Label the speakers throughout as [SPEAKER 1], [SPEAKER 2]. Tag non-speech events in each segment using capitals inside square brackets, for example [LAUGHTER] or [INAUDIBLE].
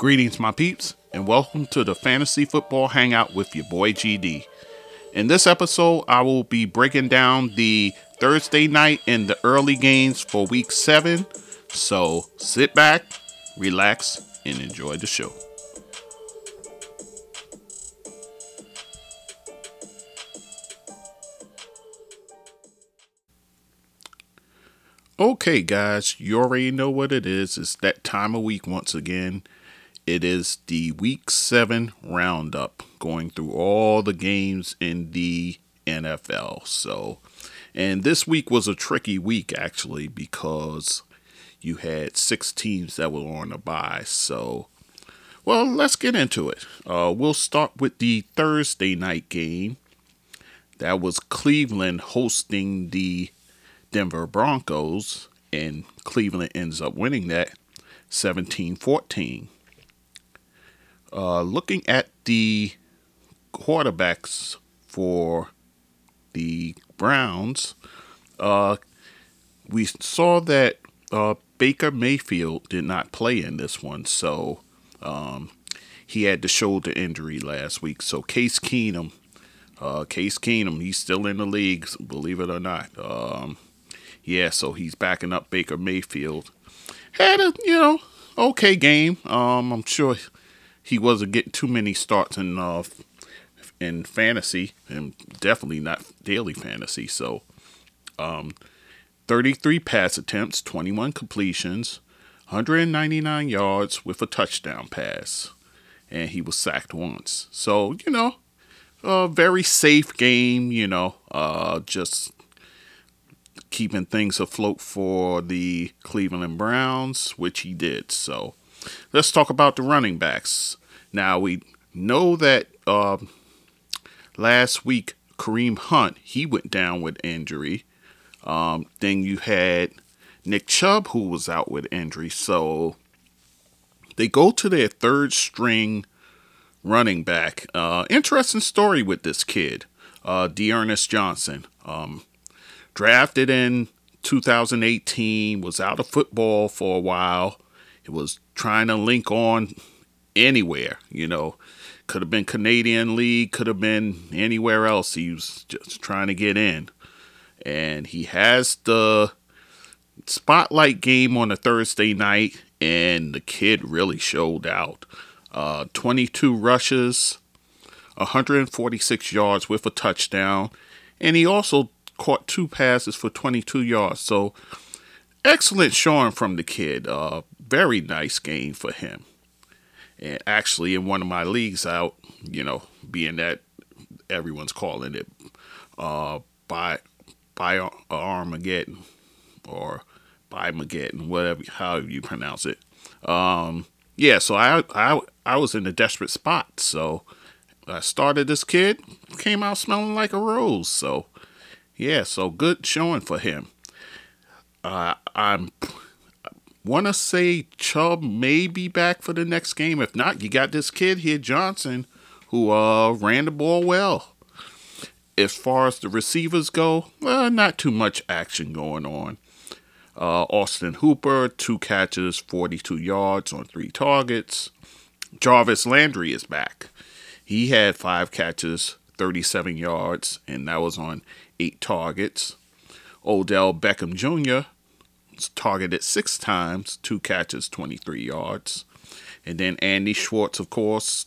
[SPEAKER 1] Greetings, my peeps, and welcome to the Fantasy Football Hangout with your boy GD. In this episode, I will be breaking down the Thursday night and the early games for week seven. So sit back, relax, and enjoy the show. Okay, guys, you already know what it is. It's that time of week once again. It is the week seven roundup, going through all the games in the NFL. So, and this week was a tricky week actually because you had six teams that were on a bye. So, well, let's get into it. Uh, we'll start with the Thursday night game. That was Cleveland hosting the Denver Broncos, and Cleveland ends up winning that 17 14. Uh, looking at the quarterbacks for the Browns, uh, we saw that uh, Baker Mayfield did not play in this one, so um, he had the shoulder injury last week. So Case Keenum, uh, Case Keenum, he's still in the league, believe it or not. Um, yeah, so he's backing up Baker Mayfield. Had a you know okay game. Um, I'm sure he wasn't getting too many starts in uh, in fantasy, and definitely not daily fantasy. So, um, 33 pass attempts, 21 completions, 199 yards with a touchdown pass, and he was sacked once. So you know, a very safe game. You know, uh, just keeping things afloat for the Cleveland Browns, which he did. So let's talk about the running backs. Now we know that uh, last week Kareem Hunt he went down with injury. Um, then you had Nick Chubb who was out with injury. So they go to their third string running back. Uh, interesting story with this kid, uh, D'Ernest Johnson. Um, drafted in 2018, was out of football for a while. Was trying to link on anywhere, you know. Could have been Canadian League, could have been anywhere else. He was just trying to get in. And he has the spotlight game on a Thursday night, and the kid really showed out. Uh, 22 rushes, 146 yards with a touchdown, and he also caught two passes for 22 yards. So excellent showing from the kid. Uh, very nice game for him. And actually, in one of my leagues out, you know, being that everyone's calling it uh, by by Armageddon or by Mageddon, whatever however you pronounce it. Um, yeah, so I I I was in a desperate spot, so I started this kid, came out smelling like a rose. So yeah, so good showing for him. Uh, I'm want to say Chubb may be back for the next game. If not, you got this kid here, Johnson, who uh, ran the ball well. As far as the receivers go, well, not too much action going on. Uh, Austin Hooper, two catches, 42 yards on three targets. Jarvis Landry is back. He had five catches, 37 yards, and that was on eight targets. Odell Beckham Jr. targeted six times, two catches, 23 yards. And then Andy Schwartz, of course,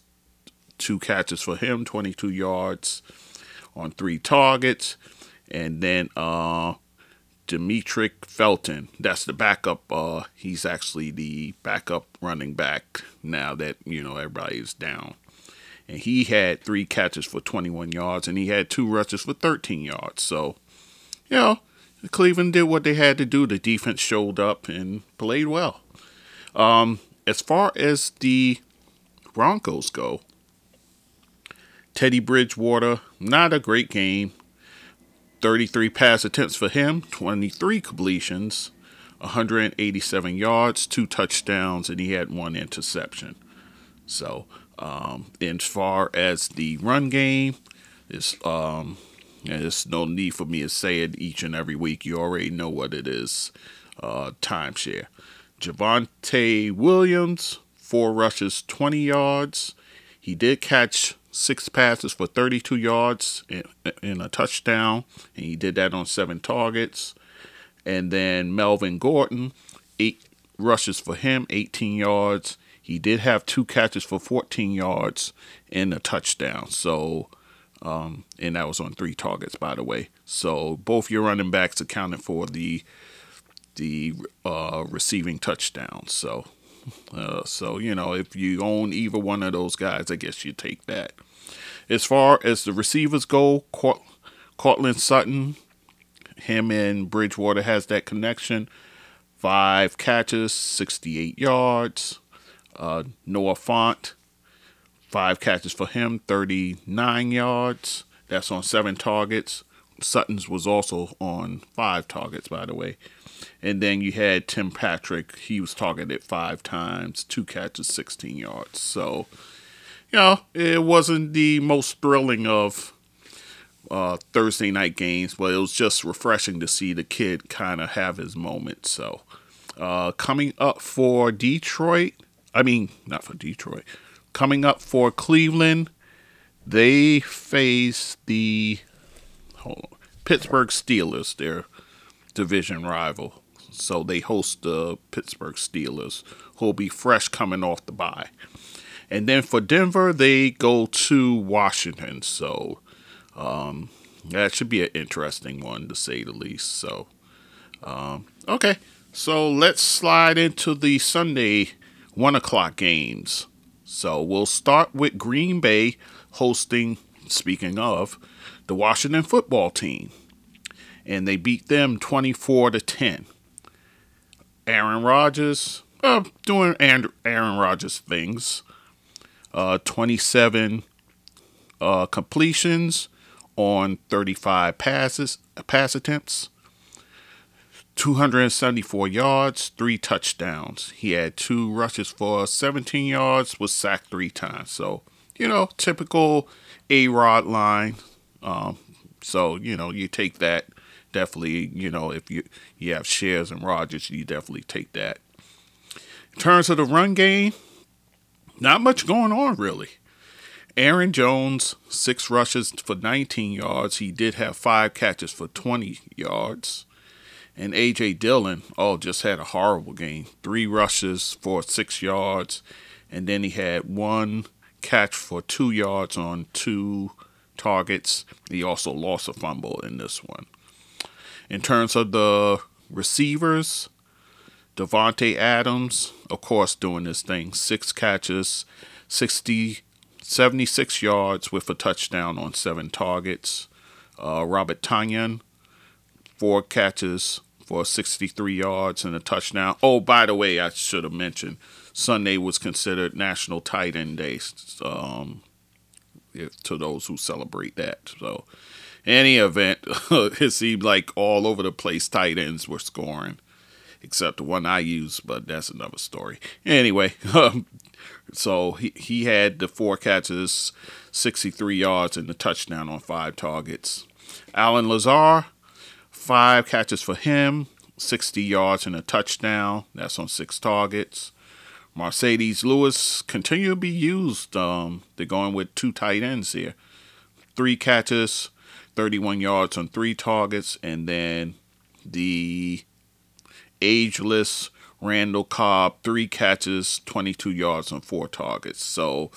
[SPEAKER 1] two catches for him, 22 yards on three targets. And then uh, Demetric Felton, that's the backup. Uh, he's actually the backup running back now that, you know, everybody is down and he had three catches for 21 yards, and he had two rushes for 13 yards. So, you know, Cleveland did what they had to do. The defense showed up and played well. Um, as far as the Broncos go, Teddy Bridgewater, not a great game. 33 pass attempts for him, 23 completions, 187 yards, two touchdowns, and he had one interception. So, um, as far as the run game, it's um, there's no need for me to say it each and every week. You already know what it is. Uh, timeshare. Javonte Williams, four rushes, 20 yards. He did catch six passes for 32 yards in, a touchdown, and he did that on seven targets. And then Melvin Gordon, eight rushes for him, 18 yards. He did have two catches for 14 yards and a touchdown. So, um, and that was on three targets, by the way. So both your running backs accounted for the the uh, receiving touchdowns. So, [LAUGHS] uh, so you know, if you own either one of those guys, I guess you take that. As far as the receivers go, Courtland Sutton, him and Bridgewater has that connection. Five catches, 68 yards. Uh, Noah Fant, five catches for him, 39 yards. That's on seven targets. Sutton's was also on five targets, by the way. And then you had Tim Patrick. He was targeted five times, two catches, 16 yards. So, you know, it wasn't the most thrilling of uh, Thursday night games, but it was just refreshing to see the kid kind of have his moment. So, uh, coming up for Detroit, I mean, not for Detroit, coming up for Cleveland, they face the Pittsburgh Steelers, their division rival. So they host the Pittsburgh Steelers, who will be fresh coming off the bye. And then for Denver, they go to Washington. So um, that should be an interesting one to say the least. So, um, okay. So let's slide into the Sunday one o'clock games. So we'll start with Green Bay hosting, speaking of, the Washington football team. And they beat them 24 to 10. Aaron Rodgers, uh, doing Aaron Rodgers things uh, 27 uh, completions on 35 passes, pass attempts, 274 yards, three touchdowns. He had two rushes for 17 yards, was sacked three times. So, you know, typical A Rod line. Um, so, you know, you take that definitely, you know, if you, you have shares and Rodgers, you definitely take that. In terms of the run game, not much going on really. Aaron Jones, six rushes for 19 yards. He did have five catches for 20 yards. And A.J. Dillon, oh, just had a horrible game. Three rushes for six yards. And then he had one catch for two yards on two targets. He also lost a fumble in this one. In terms of the receivers, Davante Adams, of course, doing this thing. Six catches, 60, 76 yards with a touchdown on seven targets. Uh, Robert Tonyan, four catches for 63 yards and a touchdown. Oh, by the way, I should have mentioned Sunday was considered National Tight End Day um, to those who celebrate that. So, any event, [LAUGHS] it seemed like all over the place tight ends were scoring except the one I use, but that's another story. Anyway, um, [LAUGHS] so he, he had the four catches, 63 yards, and the touchdown on five targets. Allen Lazard, five catches for him, 60 yards and a touchdown. That's on six targets. Marcedes Lewis continue to be used. Um, they're going with two tight ends here. Three catches, 31 yards on three targets, and then the ageless Randall Cobb, three catches, 22 yards on four targets. So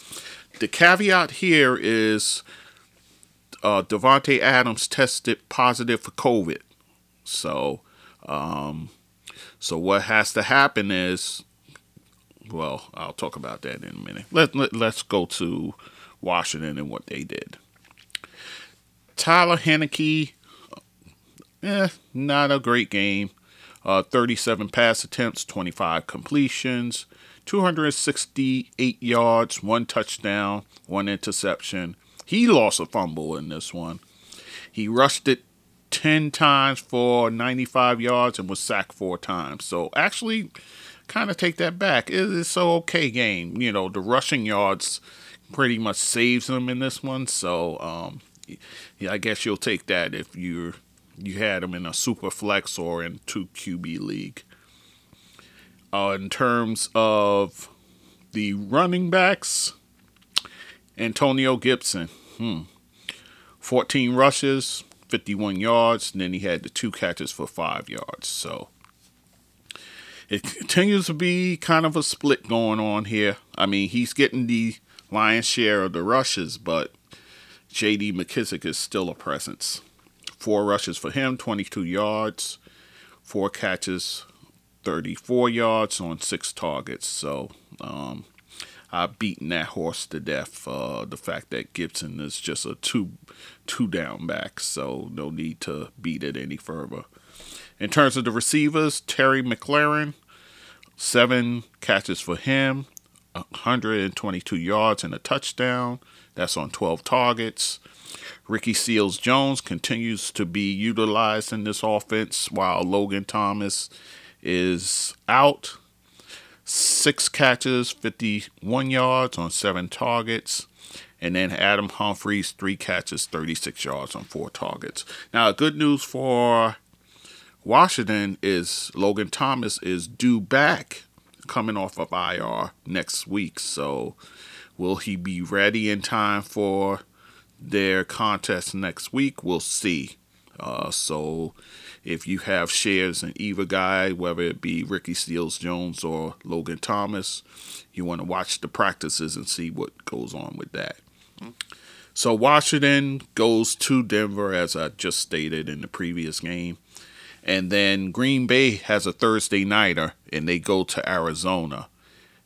[SPEAKER 1] the caveat here is uh, Davante Adams tested positive for COVID. So, um, so what has to happen is, well, I'll talk about that in a minute. Let, let let's go to Washington and what they did. Taylor Heinicke, eh, not a great game uh, 37 pass attempts, 25 completions, 268 yards, one touchdown, one interception. He lost a fumble in this one. He rushed it 10 times for 95 yards and was sacked four times. So actually, kind of take that back. It's an okay game. You know, the rushing yards pretty much saves them in this one. So um, yeah, I guess you'll take that if you're you had him in a super flex or in two QB league. Uh, in terms of the running backs, Antonio Gibson, hmm, 14 rushes, 51 yards, and then he had the two catches for five yards. So it continues to be kind of a split going on here. I mean, he's getting the lion's share of the rushes, but J.D. McKissic is still a presence. Four rushes for him, 22 yards, four catches, 34 yards on six targets. So um, I've beaten that horse to death. Uh, the fact that Gibson is just a two two down back, so no need to beat it any further. In terms of the receivers, Terry McLaurin, seven catches for him, 122 yards and a touchdown. That's on 12 targets. Ricky Seals Jones continues to be utilized in this offense while Logan Thomas is out. Six catches, 51 yards on seven targets. And then Adam Humphries, three catches, 36 yards on four targets. Now, good news for Washington is Logan Thomas is due back coming off of IR next week. So, will he be ready in time for their contest next week? We'll see. Uh, so, if you have shares in either guy, whether it be Ricky Seals Jones or Logan Thomas, you want to watch the practices and see what goes on with that. So Washington goes to Denver, as I just stated in the previous game. And then Green Bay has a Thursday nighter and they go to Arizona.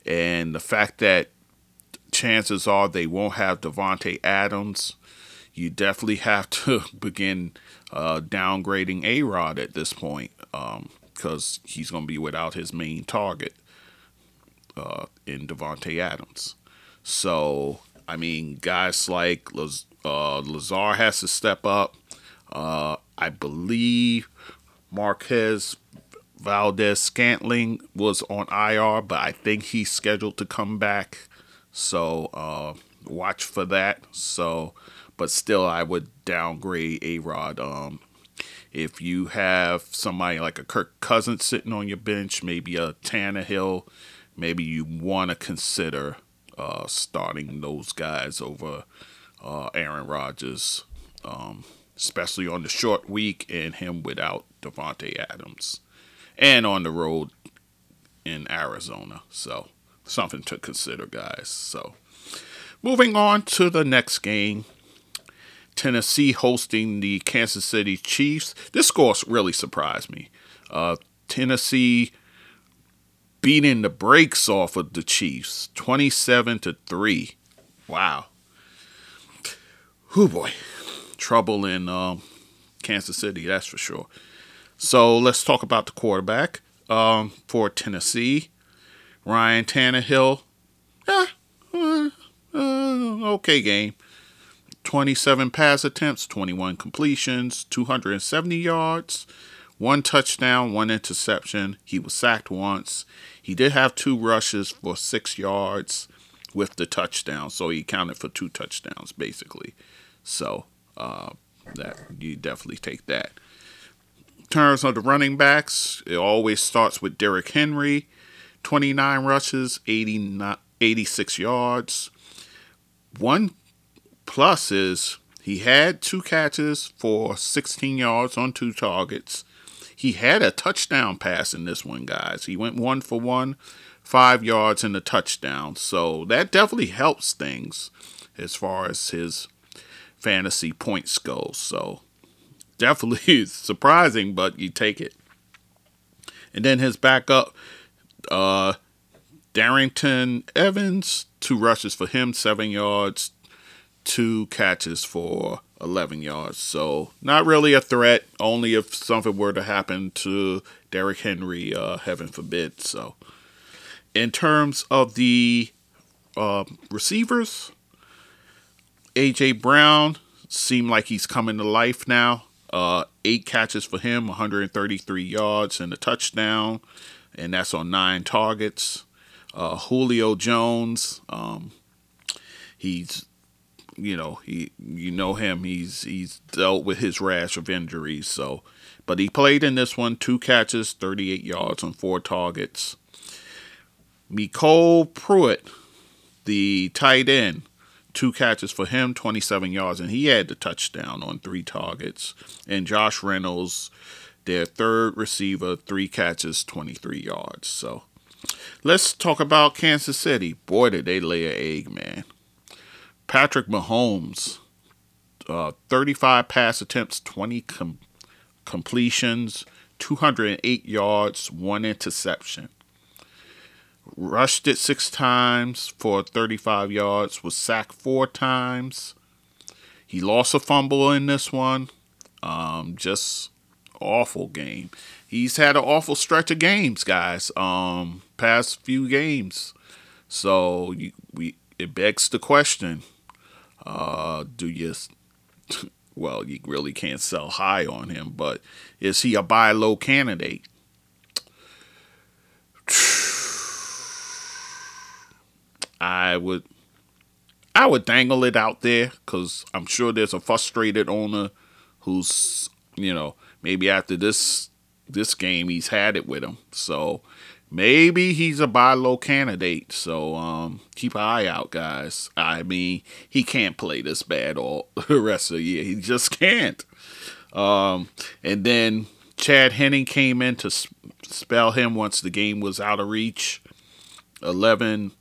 [SPEAKER 1] And the fact that chances are they won't have Davante Adams, you definitely have to [LAUGHS] begin uh, downgrading A Rod at this point because um, he's going to be without his main target uh, in Davante Adams. So, I mean, guys like Laz- uh, Lazard has to step up. Uh, I believe Marquez Valdes Scantling was on IR, but I think he's scheduled to come back. So uh, watch for that. So, but still, I would downgrade A Rod. Um, if you have somebody like a Kirk Cousins sitting on your bench, maybe a Tannehill, maybe you want to consider uh, starting those guys over uh, Aaron Rodgers. Um, especially on the short week and him without Davante Adams, and on the road in Arizona. So something to consider, guys. So moving on to the next game. Tennessee hosting the Kansas City Chiefs. This score really surprised me. Uh, Tennessee beating the brakes off of the Chiefs, twenty-seven to three. Wow. Who boy, trouble in um, Kansas City, that's for sure. So let's talk about the quarterback um, for Tennessee. Ryan Tannehill, eh, uh, uh, okay game. 27 pass attempts, 21 completions, 270 yards, one touchdown, one interception. He was sacked once. He did have two rushes for six yards with the touchdown, so he counted for two touchdowns basically. So uh, that you definitely take that. In terms of the running backs, it always starts with Derrick Henry, 29 rushes, 80, 86 yards. One plus is he had two catches for 16 yards on two targets. He had a touchdown pass in this one, guys. He went one for one, five yards in the touchdown. So that definitely helps things as far as his fantasy points go. So definitely [LAUGHS] surprising, but you take it. And then his backup, uh, Darrynton Evans, two rushes for him, seven yards, two catches for 11 yards. So not really a threat, only if something were to happen to Derrick Henry, uh, heaven forbid. So in terms of the uh, receivers, AJ Brown seemed like he's coming to life now. Uh, eight catches for him, 133 yards and a touchdown, and that's on nine targets. Uh, Julio Jones, um, he's you know he you know him he's he's dealt with his rash of injuries so but he played in this one two catches 38 yards on four targets MyCole Pruitt the tight end, two catches for him, 27 yards, and he had the touchdown on three targets. And Josh Reynolds, their third receiver, three catches, 23 yards. So let's talk about Kansas City. Boy, did they lay an egg, man. Patrick Mahomes, uh, 35 pass attempts, 20 com- completions, 208 yards, one interception. Rushed it six times for 35 yards, was sacked four times. He lost a fumble in this one. Um, just awful game. He's had an awful stretch of games, guys. Um, past few games. So you, we it begs the question: uh, Do you [LAUGHS] well, you really can't sell high on him, but is he a buy low candidate? [SIGHS] I would I would dangle it out there because I'm sure there's a frustrated owner who's you know maybe after this this game he's had it with him. So maybe he's a buy low candidate. So um, keep an eye out, guys. I mean, he can't play this bad all [LAUGHS] the rest of the year. He just can't. Um, and then Chad Henne came in to spell him once the game was out of reach. 11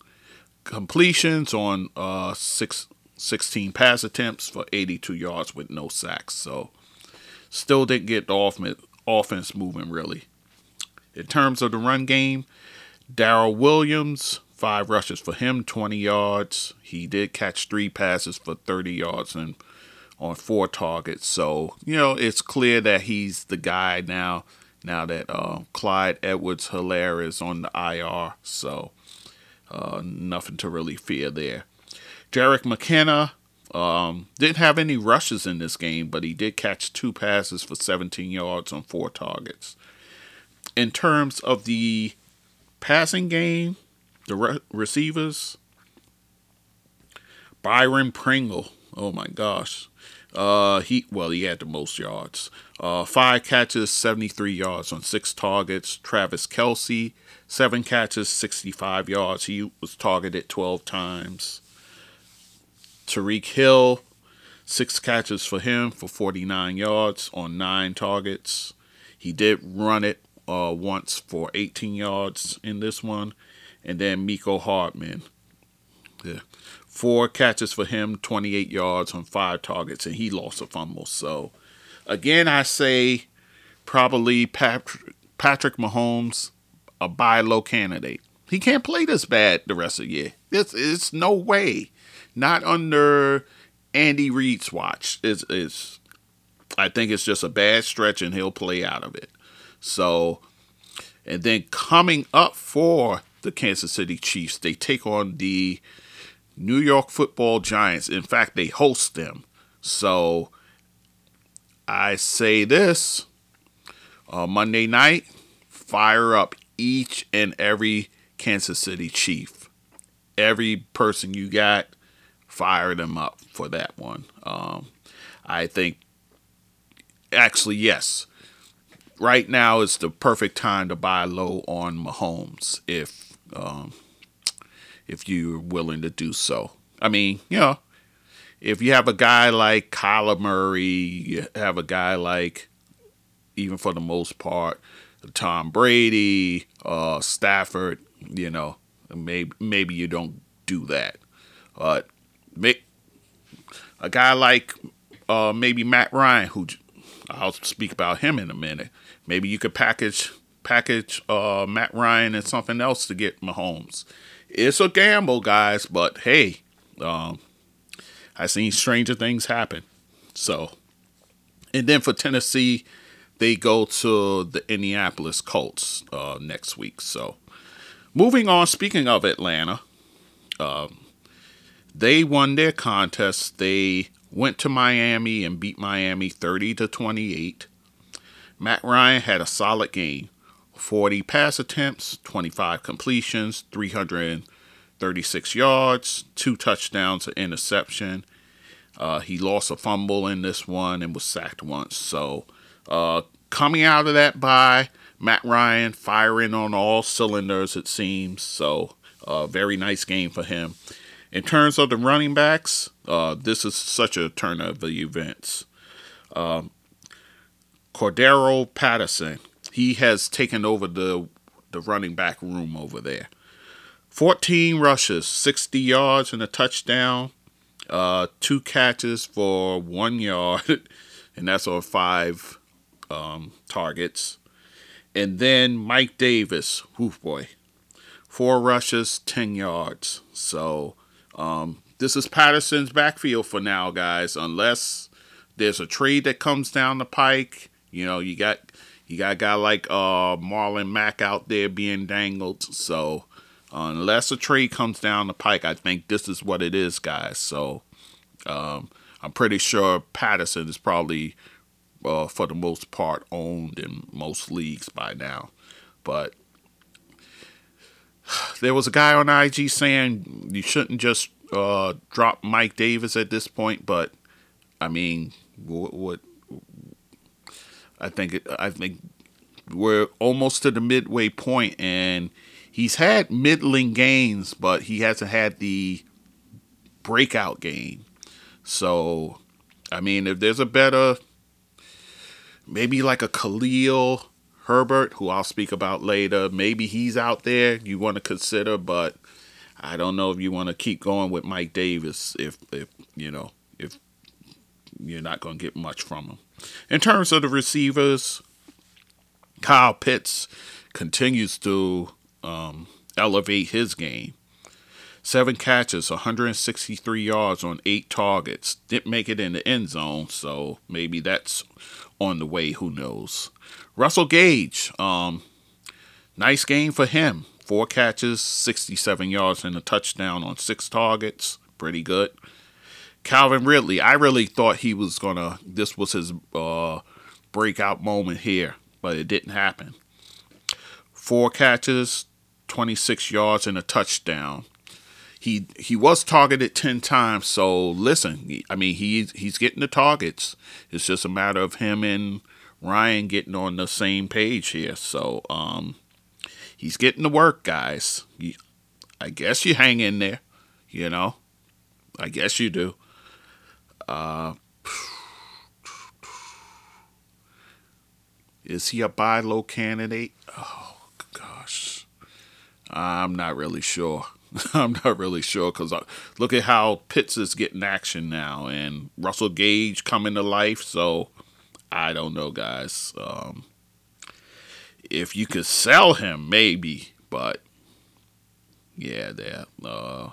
[SPEAKER 1] completions on uh, six, 16 pass attempts for 82 yards with no sacks. So still didn't get the offense moving really. In terms of the run game, Darrel Williams, five rushes for him, 20 yards. He did catch three passes for 30 yards and on four targets. So, you know, it's clear that he's the guy now, now that uh, Clyde Edwards Helaire is on the IR. So, uh, nothing to really fear there. Jerick McKinnon um, didn't have any rushes in this game, but he did catch two passes for 17 yards on four targets in terms of the passing game, the re- receivers, Byron Pringle. Oh my gosh. Uh, he well, he had the most yards. Uh, five catches, 73 yards on six targets. Travis Kelce, seven catches, 65 yards. He was targeted 12 times. Tyreek Hill, six catches for him for 49 yards on nine targets. He did run it uh, once for 18 yards in this one. And then Mecole Hardman. Yeah. Four catches for him, 28 yards on five targets, and he lost a fumble. So, again, I say probably Patrick, Patrick Mahomes, a buy low candidate. He can't play this bad the rest of the year. It's, it's no way. Not under Andy Reid's watch. It's, it's, I think it's just a bad stretch, and he'll play out of it. So, and then coming up for the Kansas City Chiefs, they take on the New York Football Giants. In fact, they host them. So, I say this uh, Monday night, fire up each and every Kansas City Chief. Every person you got, fire them up for that one. Um, I think, actually, yes, right now is the perfect time to buy low on Mahomes if um, if you're willing to do so. I mean, you know, if you have a guy like Kyler Murray, you have a guy like, even for the most part, Tom Brady, uh, Stafford, you know, maybe maybe you don't do that. But a guy like uh, maybe Matt Ryan, who I'll speak about him in a minute. Maybe you could package package uh, Matt Ryan and something else to get Mahomes. It's a gamble, guys, but hey, um, I've seen stranger things happen. So, and then for Tennessee, they go to the Indianapolis Colts uh, next week. So, moving on. Speaking of Atlanta, um, they won their contest. They went to Miami and beat Miami 30 to 28. Matt Ryan had a solid game 40 pass attempts, 25 completions, 336 yards, two touchdowns, an interception. Uh, he lost a fumble in this one and was sacked once. So, uh, coming out of that bye, Matt Ryan firing on all cylinders, it seems. So, uh, very nice game for him. In terms of the running backs, uh, this is such a turn of the events. Um, Cordarrelle Patterson, he has taken over the the running back room over there. 14 rushes, 60 yards and a touchdown, uh, two catches for one [LAUGHS] yard, and that's on five um, targets. And then Mike Davis, whoof boy, four rushes, 10 yards. So um, this is Patterson's backfield for now, guys. Unless there's a trade that comes down the pike, you know, you got you got a guy like uh, Marlon Mack out there being dangled. So uh, unless a trade comes down the pike, I think this is what it is, guys. So um, I'm pretty sure Patterson is probably, uh, for the most part, owned in most leagues by now. But [SIGHS] there was a guy on IG saying you shouldn't just uh, drop Mike Davis at this point, but I mean, what, what I think I think we're almost to the midway point, and he's had middling gains, but he hasn't had the breakout game. So, I mean, if there's a better, maybe like a Khalil Herbert, who I'll speak about later. Maybe he's out there you want to consider, but I don't know if you want to keep going with Mike Davis if if you know if you're not going to get much from him. In terms of the receivers, Kyle Pitts continues to um, elevate his game. Seven catches, 163 yards on eight targets. Didn't make it in the end zone, so maybe that's on the way. Who knows? Russell Gage, um, nice game for him. Four catches, 67 yards, and a touchdown on six targets. Pretty good. Calvin Ridley, I really thought he was gonna. This was his uh, breakout moment here, but it didn't happen. Four catches, 26 yards, and a touchdown. He he was targeted 10 times. So listen, I mean he he's getting the targets. It's just a matter of him and Ryan getting on the same page here. So um, he's getting the work, guys. I guess you hang in there, you know. I guess you do. Uh, is he a buy low candidate? Oh gosh, I'm not really sure. [LAUGHS] I'm not really sure because uh, look at how Pitts is getting action now, and Russell Gage coming to life. So I don't know, guys. Um, if you could sell him, maybe, but yeah, that. Uh,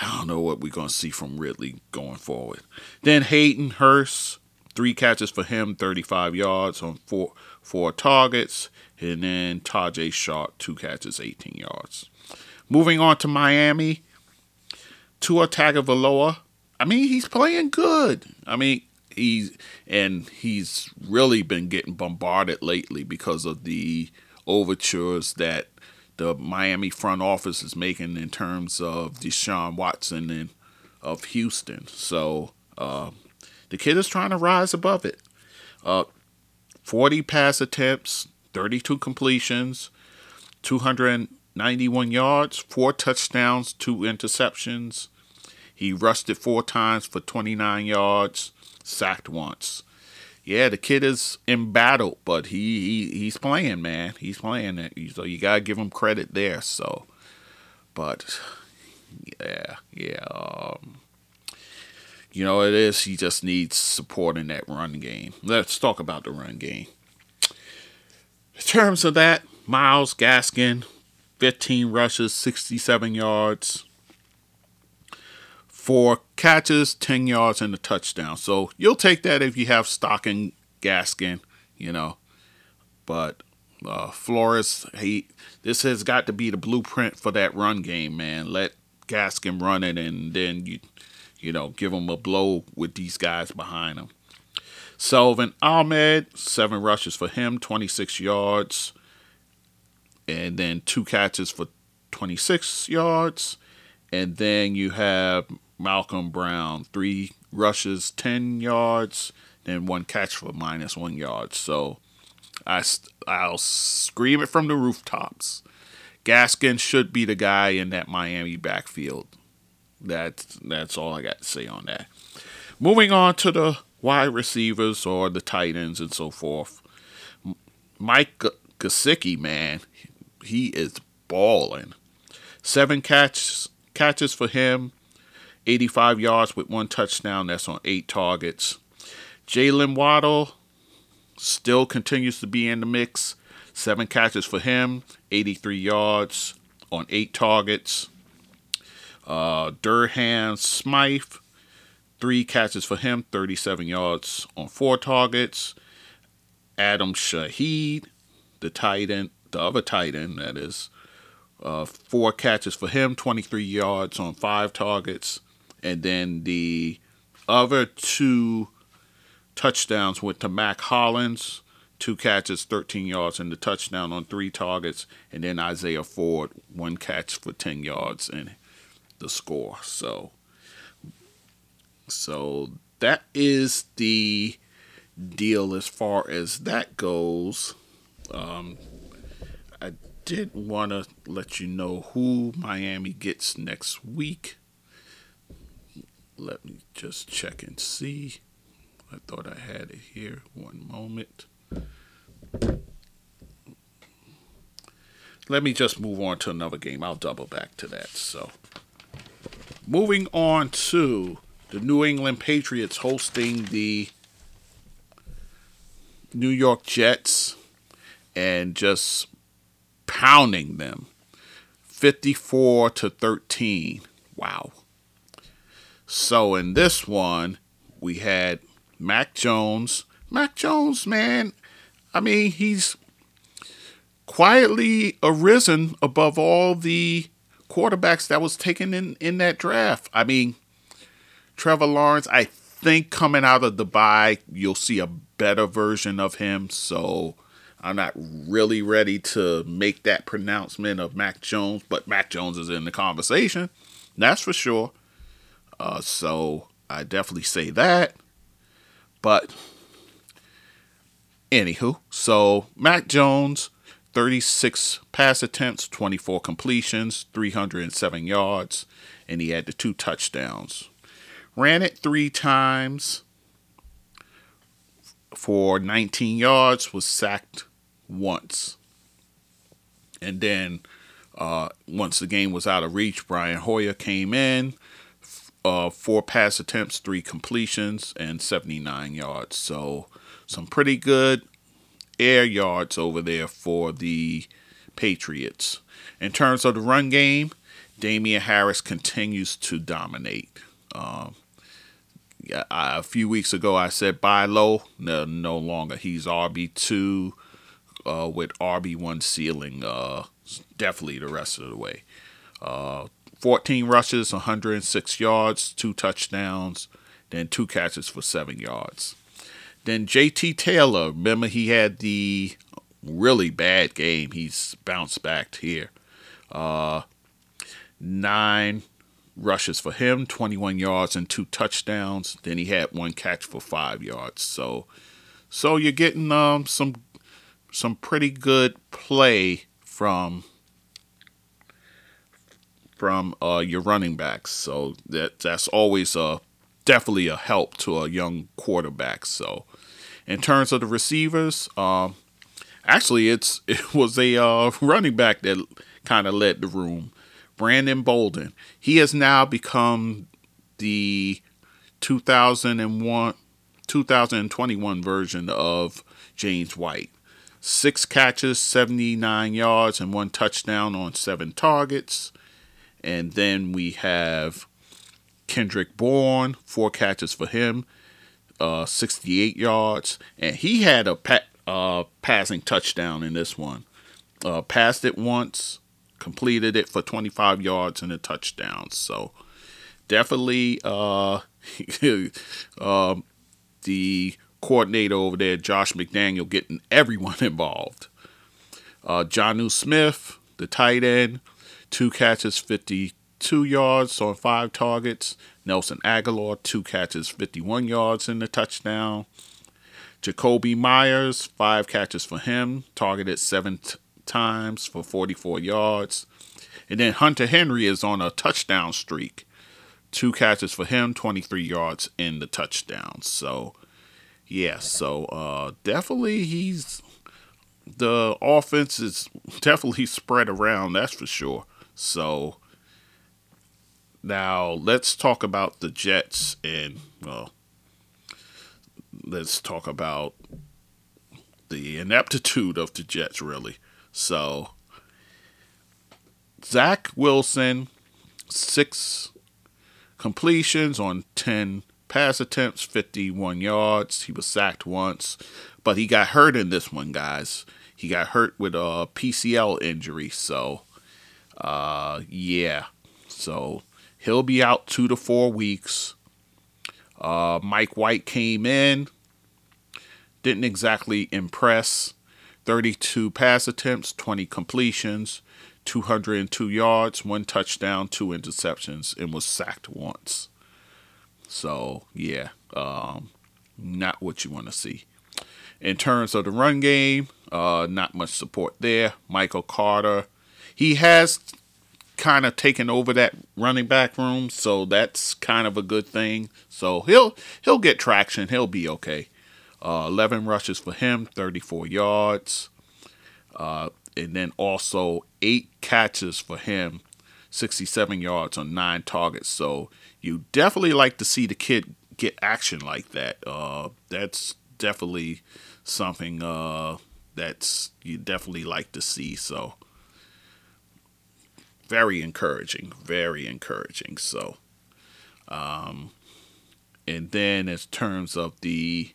[SPEAKER 1] I don't know what we're gonna see from Ridley going forward. Then Hayden Hurst, three catches for him, 35 yards on four four targets, and then Tajae Sharpe, two catches, 18 yards. Moving on to Miami, Tua Tagovailoa. I mean, he's playing good. I mean, he's and he's really been getting bombarded lately because of the overtures that the Miami front office is making in terms of Deshaun Watson and of Houston. So uh, the kid is trying to rise above it. Uh, 40 pass attempts, 32 completions, 291 yards, four touchdowns, two interceptions. He rushed it four times for 29 yards sacked once. Yeah, the kid is embattled, but he, he he's playing, man. He's playing it. So you gotta give him credit there. So, but yeah, yeah. Um, you know it is. He just needs support in that run game. Let's talk about the run game. In terms of that, Myles Gaskin, 15 rushes, 67 yards, four catches, 10 yards, and a touchdown. So you'll take that if you have stock in Gaskin, you know. But uh, Flores, he this has got to be the blueprint for that run game, man. Let Gaskin run it, and then you, you know, give him a blow with these guys behind him. Salvon Ahmed, seven rushes for him, 26 yards, and then two catches for 26 yards. And then you have Malcolm Brown, three rushes, 10 yards, then one catch for minus one yard. So I, I'll scream it from the rooftops. Gaskin should be the guy in that Miami backfield. That's that's all I got to say on that. Moving on to the wide receivers or the tight ends and so forth. Mike Gesicki, man, he is balling. Seven catches catches for him, 85 yards with one touchdown. That's on eight targets. Jaylen Waddle still continues to be in the mix. Seven catches for him, 83 yards on eight targets. Uh, Durham Smythe, three catches for him, 37 yards on four targets. Adam Shaheen, the tight end, the other tight end, that is, uh, four catches for him, 23 yards on five targets. And then the other two touchdowns went to Mack Hollins, two catches, 13 yards, and the touchdown on three targets. And then Isaiah Ford, one catch for 10 yards and the score. So, so that is the deal as far as that goes. Um, I did want to let you know who Miami gets next week. Let me just check and see. I thought I had it here. One moment. Let me just move on to another game. I'll double back to that. So, moving on to the New England Patriots hosting the New York Jets and just pounding them 54 to 13. Wow. So in this one, we had Mac Jones. Mac Jones, man, I mean, he's quietly arisen above all the quarterbacks that was taken in in that draft. I mean, Trevor Lawrence, I think coming out of the bye, you'll see a better version of him. So I'm not really ready to make that pronouncement of Mac Jones, but Mac Jones is in the conversation. That's for sure. Uh, so I definitely say that. But anywho, so Mac Jones, 36 pass attempts, 24 completions, 307 yards, and he had the two touchdowns. Ran it three times for 19 yards, was sacked once. And then uh, once the game was out of reach, Brian Hoyer came in, uh, four pass attempts, three completions, and 79 yards. So some pretty good air yards over there for the Patriots. In terms of the run game, Damien Harris continues to dominate. Um, a few weeks ago I said buy low. No, no longer. He's RB two uh, with RB one ceiling. Uh, definitely the rest of the way. Uh, 14 rushes, 106 yards, two touchdowns, then two catches for seven yards. Then JJ Taylor, remember he had the really bad game. He's bounced back here. Uh, nine rushes for him, 21 yards and two touchdowns. Then he had one catch for five yards. So, so you're getting um some some pretty good play from from uh, your running backs. So that that's always a definitely a help to a young quarterback. So in terms of the receivers, um, actually it's [LAUGHS] it was a uh, running back that kind of led the room. Brandon Bolden. He has now become the 2001 2021 version of James White. Six catches, 79 yards, and one touchdown on seven targets. And then we have Kendrick Bourne, four catches for him, uh, 68 yards. And he had a pa- uh, passing touchdown in this one. Uh, passed it once, completed it for 25 yards and a touchdown. So definitely uh, uh, [LAUGHS] the coordinator over there, Josh McDaniel, getting everyone [LAUGHS] involved. Uh, Jonnu Smith, the tight end, two catches, 52 yards on five targets. Nelson Agholor, two catches, 51 yards in the touchdown. Jakobi Meyers, five catches for him, targeted seven t- times for 44 yards. And then Hunter Henry is on a touchdown streak. two catches for him, 23 yards in the touchdown. So, yeah, so uh, definitely he's the offense is definitely spread around, that's for sure. So, now let's talk about the Jets and, well, let's talk about the ineptitude of the Jets, really. So, Zach Wilson, six completions on 10 pass attempts, 51 yards. He was sacked once, but he got hurt in this one, guys. He got hurt with a PCL injury. So, uh, yeah. So, he'll be out two to four weeks. Uh, Mike White came in, didn't exactly impress. 32 pass attempts, 20 completions, 202 yards, one touchdown, two interceptions, and was sacked once. So, yeah, um, not what you want to see. In terms of the run game, uh, not much support there. Michael Carter, he has kind of taken over that running back room, so that's kind of a good thing. So he'll he'll get traction. He'll be okay. Uh, 11 rushes for him, 34 yards. Uh, and then also eight catches for him, 67 yards on nine targets. So you definitely like to see the kid get action like that. Uh, that's definitely something uh, that's you definitely like to see. So very encouraging, very encouraging. So, um, and then in terms of the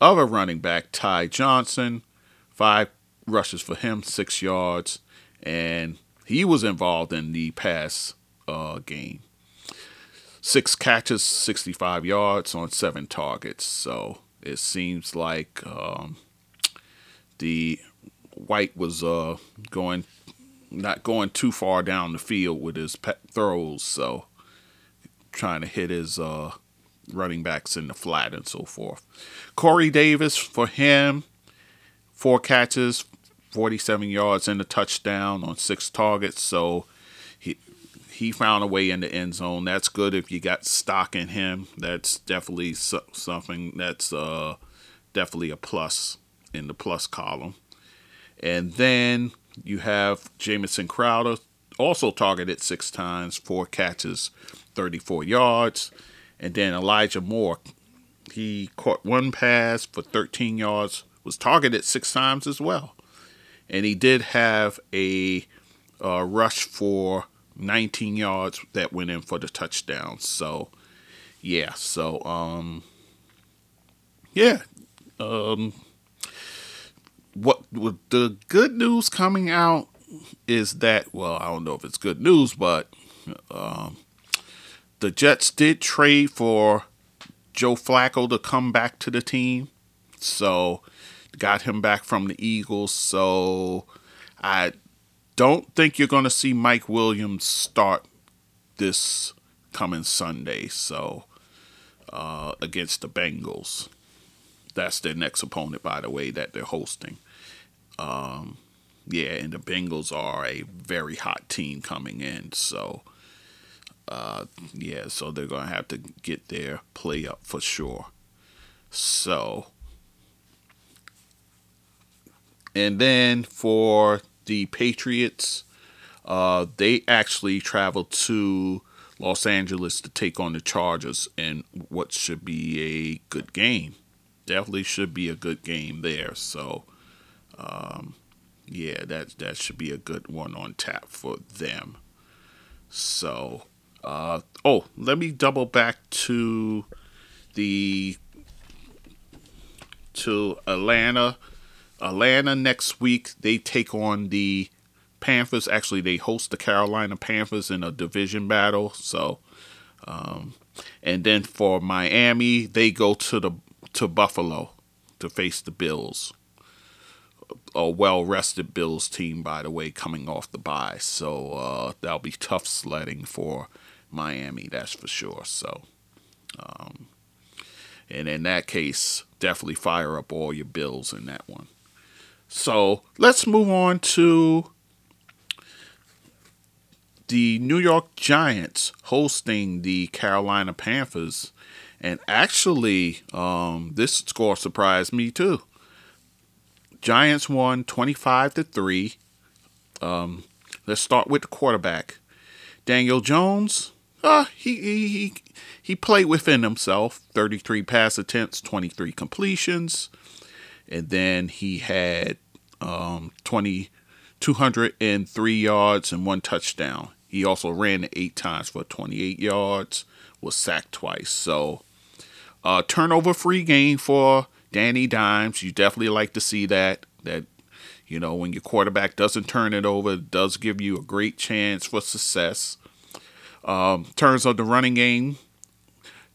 [SPEAKER 1] other running back, Ty Johnson, five rushes for him, six yards, and he was involved in the pass uh, game. Six catches, 65 yards on seven targets. So it seems like um, the White was uh, going, not going too far down the field with his throws. So trying to hit his uh, running backs in the flat and so forth. Corey Davis for him, four catches, 47 yards and a touchdown on six targets. So he he found a way in the end zone. That's good if you got stock in him. That's definitely something that's uh, definitely a plus in the plus column. And then you have Jamison Crowder, also targeted six times, four catches, 34 yards. And then Elijah Moore, he caught one pass for 13 yards, was targeted six times as well. And he did have a uh, rush for 19 yards that went in for the touchdown. So, yeah, so, um, yeah, um, what, the good news coming out is that, well, I don't know if it's good news, but, um, the Jets did trade for Joe Flacco to come back to the team. So got him back from the Eagles. So I don't think you're going to see Mike Williams start this coming Sunday. So uh, against the Bengals. That's their next opponent, by the way, that they're hosting. Um, yeah, and the Bengals are a very hot team coming in. So uh, yeah, so they're going to have to get their play up for sure. So, and then for the Patriots, uh, they actually traveled to Los Angeles to take on the Chargers in what should be a good game. Definitely should be a good game there. So, um, yeah, that that should be a good one on tap for them. So, uh, oh, let me double back to the to Atlanta. Atlanta next week they take on the Panthers. Actually, they host the Carolina Panthers in a division battle. So, um, and then for Miami, they go to the to Buffalo to face the Bills. A well rested Bills team, by the way, coming off the bye. So uh, that'll be tough sledding for Miami, that's for sure. So, um, and in that case, definitely fire up all your bills in that one. So let's move on to the New York Giants hosting the Carolina Panthers. And actually, um, this score surprised me too. Giants won 25 to 3. Um, let's start with the quarterback. Daniel Jones, uh, he, he, he, he played within himself 33 pass attempts, 23 completions. And then he had um, 20, 203 yards and one touchdown. He also ran eight times for 28 yards, was sacked twice. So, uh, turnover free game for Danny Dimes. You definitely like to see that. That you know when your quarterback doesn't turn it over, it does give you a great chance for success. Um, terms of the running game,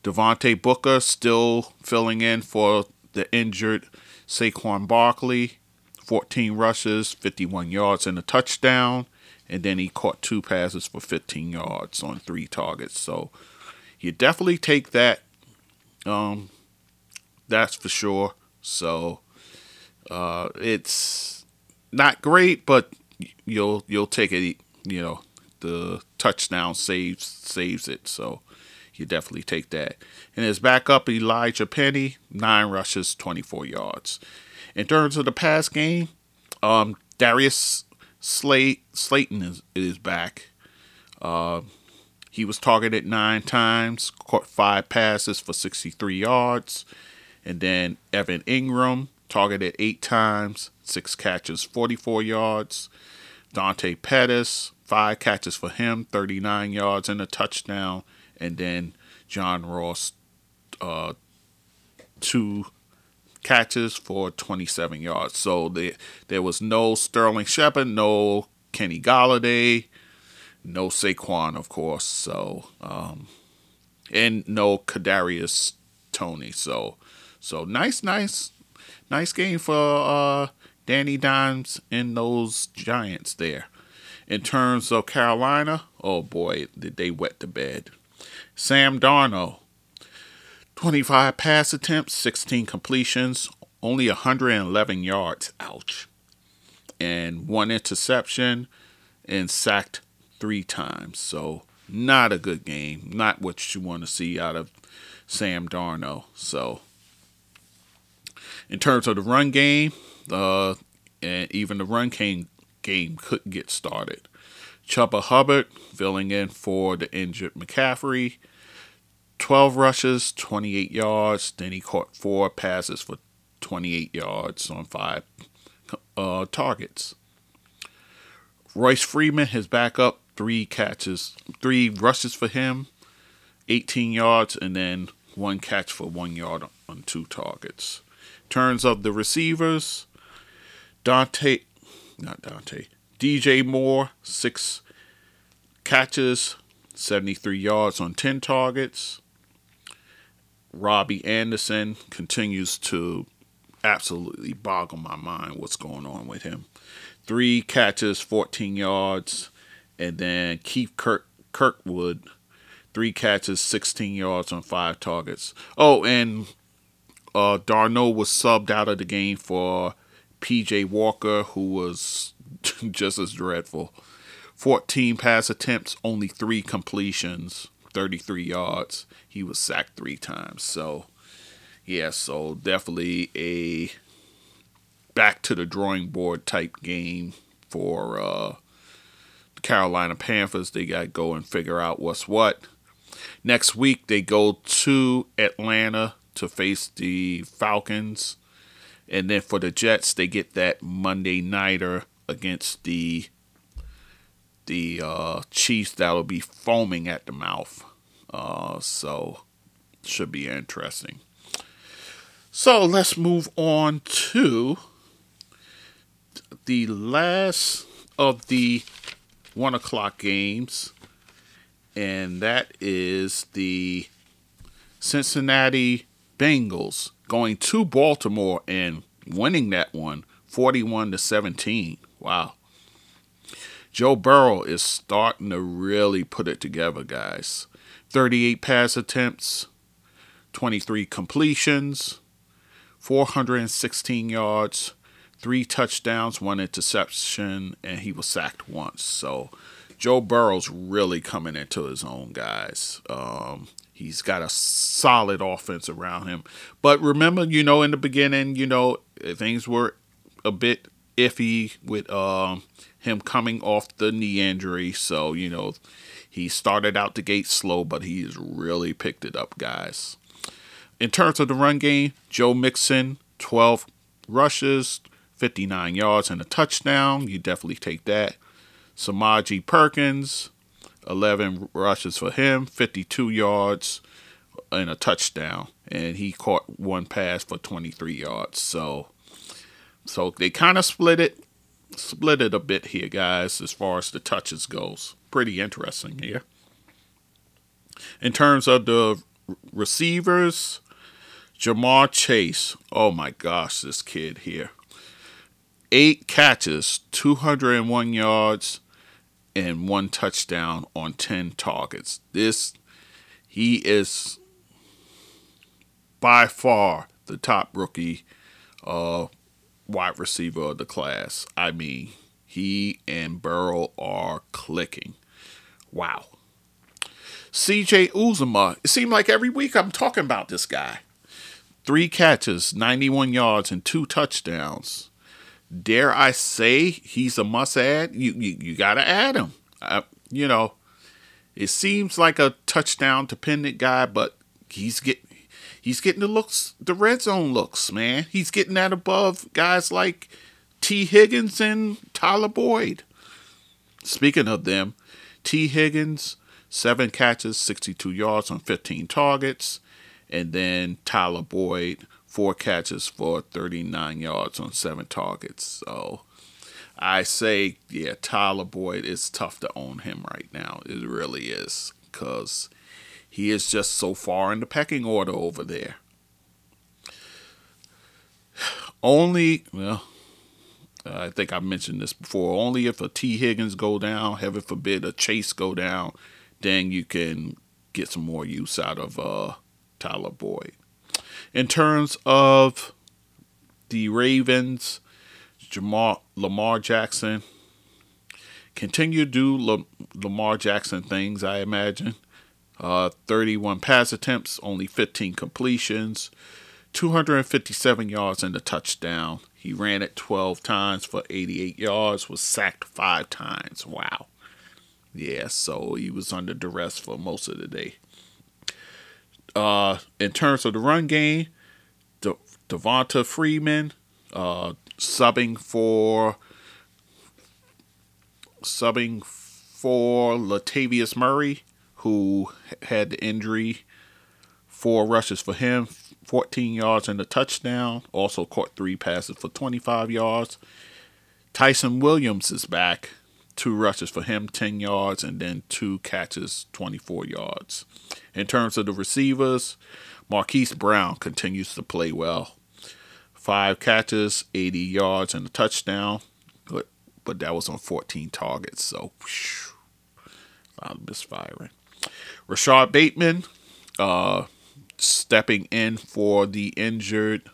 [SPEAKER 1] Devontae Booker still filling in for the injured Saquon Barkley. 14 rushes, 51 yards, and a touchdown and then he caught two passes for 15 yards on three targets. So you definitely take that. Um, that's for sure. So uh, it's not great, but you'll you'll take it. You know, the touchdown saves saves it. So you definitely take that. And his backup Elijhaa Penny, nine rushes, 24 yards. In terms of the pass game, um, Darius Slate Slayton is is back. Uh, he was targeted nine times, caught five passes for 63 yards, and then Evan Engram, targeted eight times, six catches, 44 yards. Dante Pettis five catches for him, 39 yards and a touchdown, and then John Ross uh, two catches for 27 yards. So there, there was no Sterling Shepard, no Kenny Golladay, no Saquon, of course. So um, and no Kadarius Toney. So so nice, nice, nice game for uh, Danny Dimes and those Giants there. In terms of Carolina, oh boy, did they wet the bed. Sam Darnold 25 pass attempts, 16 completions, only 111 yards. Ouch. And one interception and sacked three times. So, not a good game. Not what you want to see out of Sam Darnold. So, in terms of the run game, uh, and even the run game, game couldn't get started. Chuba Hubbard filling in for the injured McCaffrey. 12 rushes, 28 yards. Then he caught four passes for 28 yards on five uh, targets. Royce Freeman, his backup, three catches, three rushes for him, 18 yards, and then one catch for one yard on two targets. Turns of the receivers, Dante, not Dante, DJ Moore, six catches, 73 yards on 10 targets. Robbie Anderson continues to absolutely boggle my mind what's going on with him. Three catches, 14 yards, and then Keith Kirk Kirkwood, three catches, 16 yards on five targets. Oh, and uh, Darnold was subbed out of the game for PJ Walker, who was [LAUGHS] just as dreadful. 14 pass attempts, only three completions. 33 yards. He was sacked three times. So, yeah, so definitely a back to the drawing board type game for uh, Carolina Panthers. They got to go and figure out what's what. Next week, they go to Atlanta to face the Falcons. And then for the Jets, they get that Monday nighter against the the uh, Chiefs that'll be foaming at the mouth. Uh, so should be interesting. So let's move on to the last of the one o'clock games, and that is the Cincinnati Bengals going to Baltimore and winning that one 41 to 17. Wow. Joe Burrow is starting to really put it together, guys. 38 pass attempts, 23 completions, 416 yards, three touchdowns, one interception, and he was sacked once. So Joe Burrow's really coming into his own, guys. Um, he's got a solid offense around him. But remember, you know, in the beginning, you know, things were a bit iffy with um, him coming off the knee injury. So, you know, he started out the gate slow, but he's really picked it up, guys. In terms of the run game, Joe Mixon, 12 rushes, 59 yards, and a touchdown. You definitely take that. Samaje Perkins, 11 rushes for him, 52 yards, and a touchdown. And he caught one pass for 23 yards. So, so they kind of split it, split it a bit here, guys, as far as the touches goes. Pretty interesting here. In terms of the receivers, Ja'Marr Chase. Oh my gosh, this kid here. Eight catches, 201 yards, and one touchdown on 10 targets. This, he is by far the top rookie uh, wide receiver of the class. I mean, he and Burrow are clicking. Wow. CJ Uzomah. It seemed like every week I'm talking about this guy. Three catches, 91 yards, and two touchdowns. Dare I say he's a must add? You, you, you got to add him. You know, it seems like a touchdown dependent guy, but he's get he's getting the looks, the red zone looks, man. He's getting that above guys like Tee Higgins and Tyler Boyd. Speaking of them, Tee Higgins, seven catches, 62 yards on 15 targets and then Tyler Boyd four catches for 39 yards on seven targets. So I say, yeah, Tyler Boyd is tough to own him right now. It really is because he is just so far in the pecking order over there. [SIGHS] Only, well, I think I mentioned this before. Only if a Tee Higgins go down, heaven forbid a Chase go down, then you can get some more use out of uh, Tyler Boyd. In terms of the Ravens, Lamar Jackson continue to do Lamar Jackson things, I imagine. Uh, 31 pass attempts, only 15 completions, 257 yards and a touchdown. He ran it 12 times for 88 yards, was sacked five times. Wow. Yeah, so he was under duress for most of the day. Uh, in terms of the run game, De- Devonta Freeman uh, subbing for subbing for Latavius Murray, who had the injury. Four rushes for him, 14 yards and a touchdown. Also caught three passes for 25 yards. Ty'Son Williams is back. Two rushes for him, 10 yards, and then two catches, 24 yards. In terms of the receivers, Marquise Brown continues to play well. Five catches, 80 yards, and a touchdown. But, but that was on 14 targets, so whew, a misfiring. Rashod Bateman uh, stepping in for the injured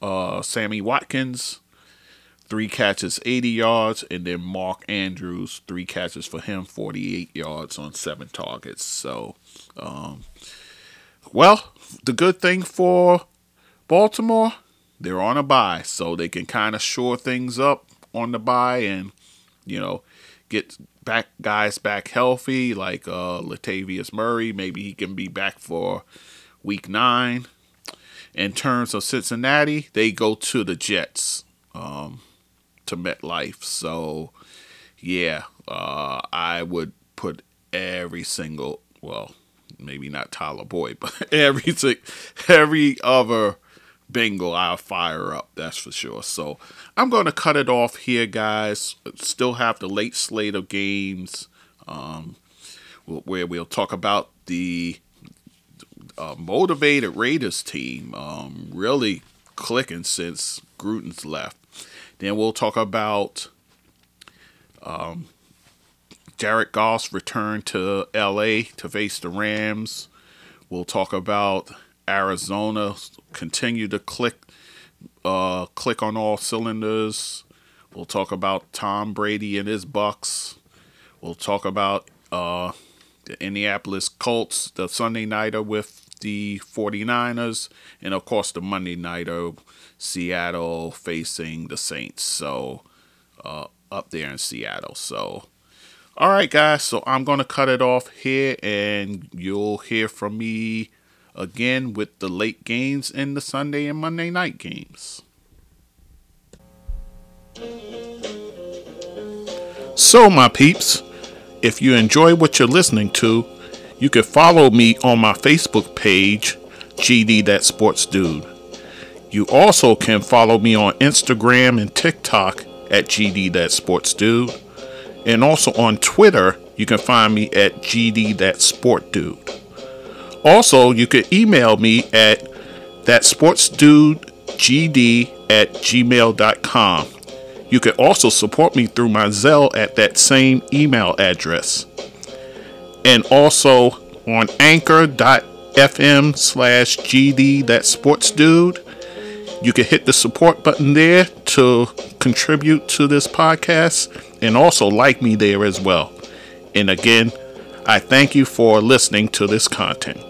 [SPEAKER 1] uh, Sammy Watkins three catches, 80 yards, and then Mark Andrews, three catches for him, 48 yards on seven targets. So, um, well, the good thing for Baltimore, they're on a bye, so they can kind of shore things up on the bye and, you know, get back guys back healthy, like uh, Latavius Murray. Maybe he can be back for week nine. In terms of Cincinnati, they go to the Jets. Um, to MetLife. So, yeah, uh, I would put every single, well, maybe not Tyler Boyd, [LAUGHS] but every every other Bengal I'll fire up. That's for sure. So I'm going to cut it off here, guys. Still have the late slate of games um, where we'll talk about the uh, motivated Raiders team. Um, really clicking since Gruden's left. Then we'll talk about um, Jared Goff's return to LA to face the Rams. We'll talk about Arizona continue to click uh, click on all cylinders. We'll talk about Tom Brady and his Bucs. We'll talk about uh, the Indianapolis Colts, the Sunday nighter with the 49ers, and of course the Monday nighter, Seattle facing the Saints. So uh, up there in Seattle. So all right, guys. So I'm gonna cut it off here, and you'll hear from me again with the late games and the Sunday and Monday night games. So, my peeps, if you enjoy what you're listening to, you can follow me on my Facebook page, GD That Sports Dude. You also can follow me on Instagram and TikTok at GD That Sports Dude. And also on Twitter, you can find me at GD That Sport Dude. Also, you can email me at thatsportsdudegd at gmail.com. You can also support me through my Zelle at that same email address. And also on anchor.fm slash GD that sports dude. You can hit the support button there to contribute to this podcast and also like me there as well. And again, I thank you for listening to this content.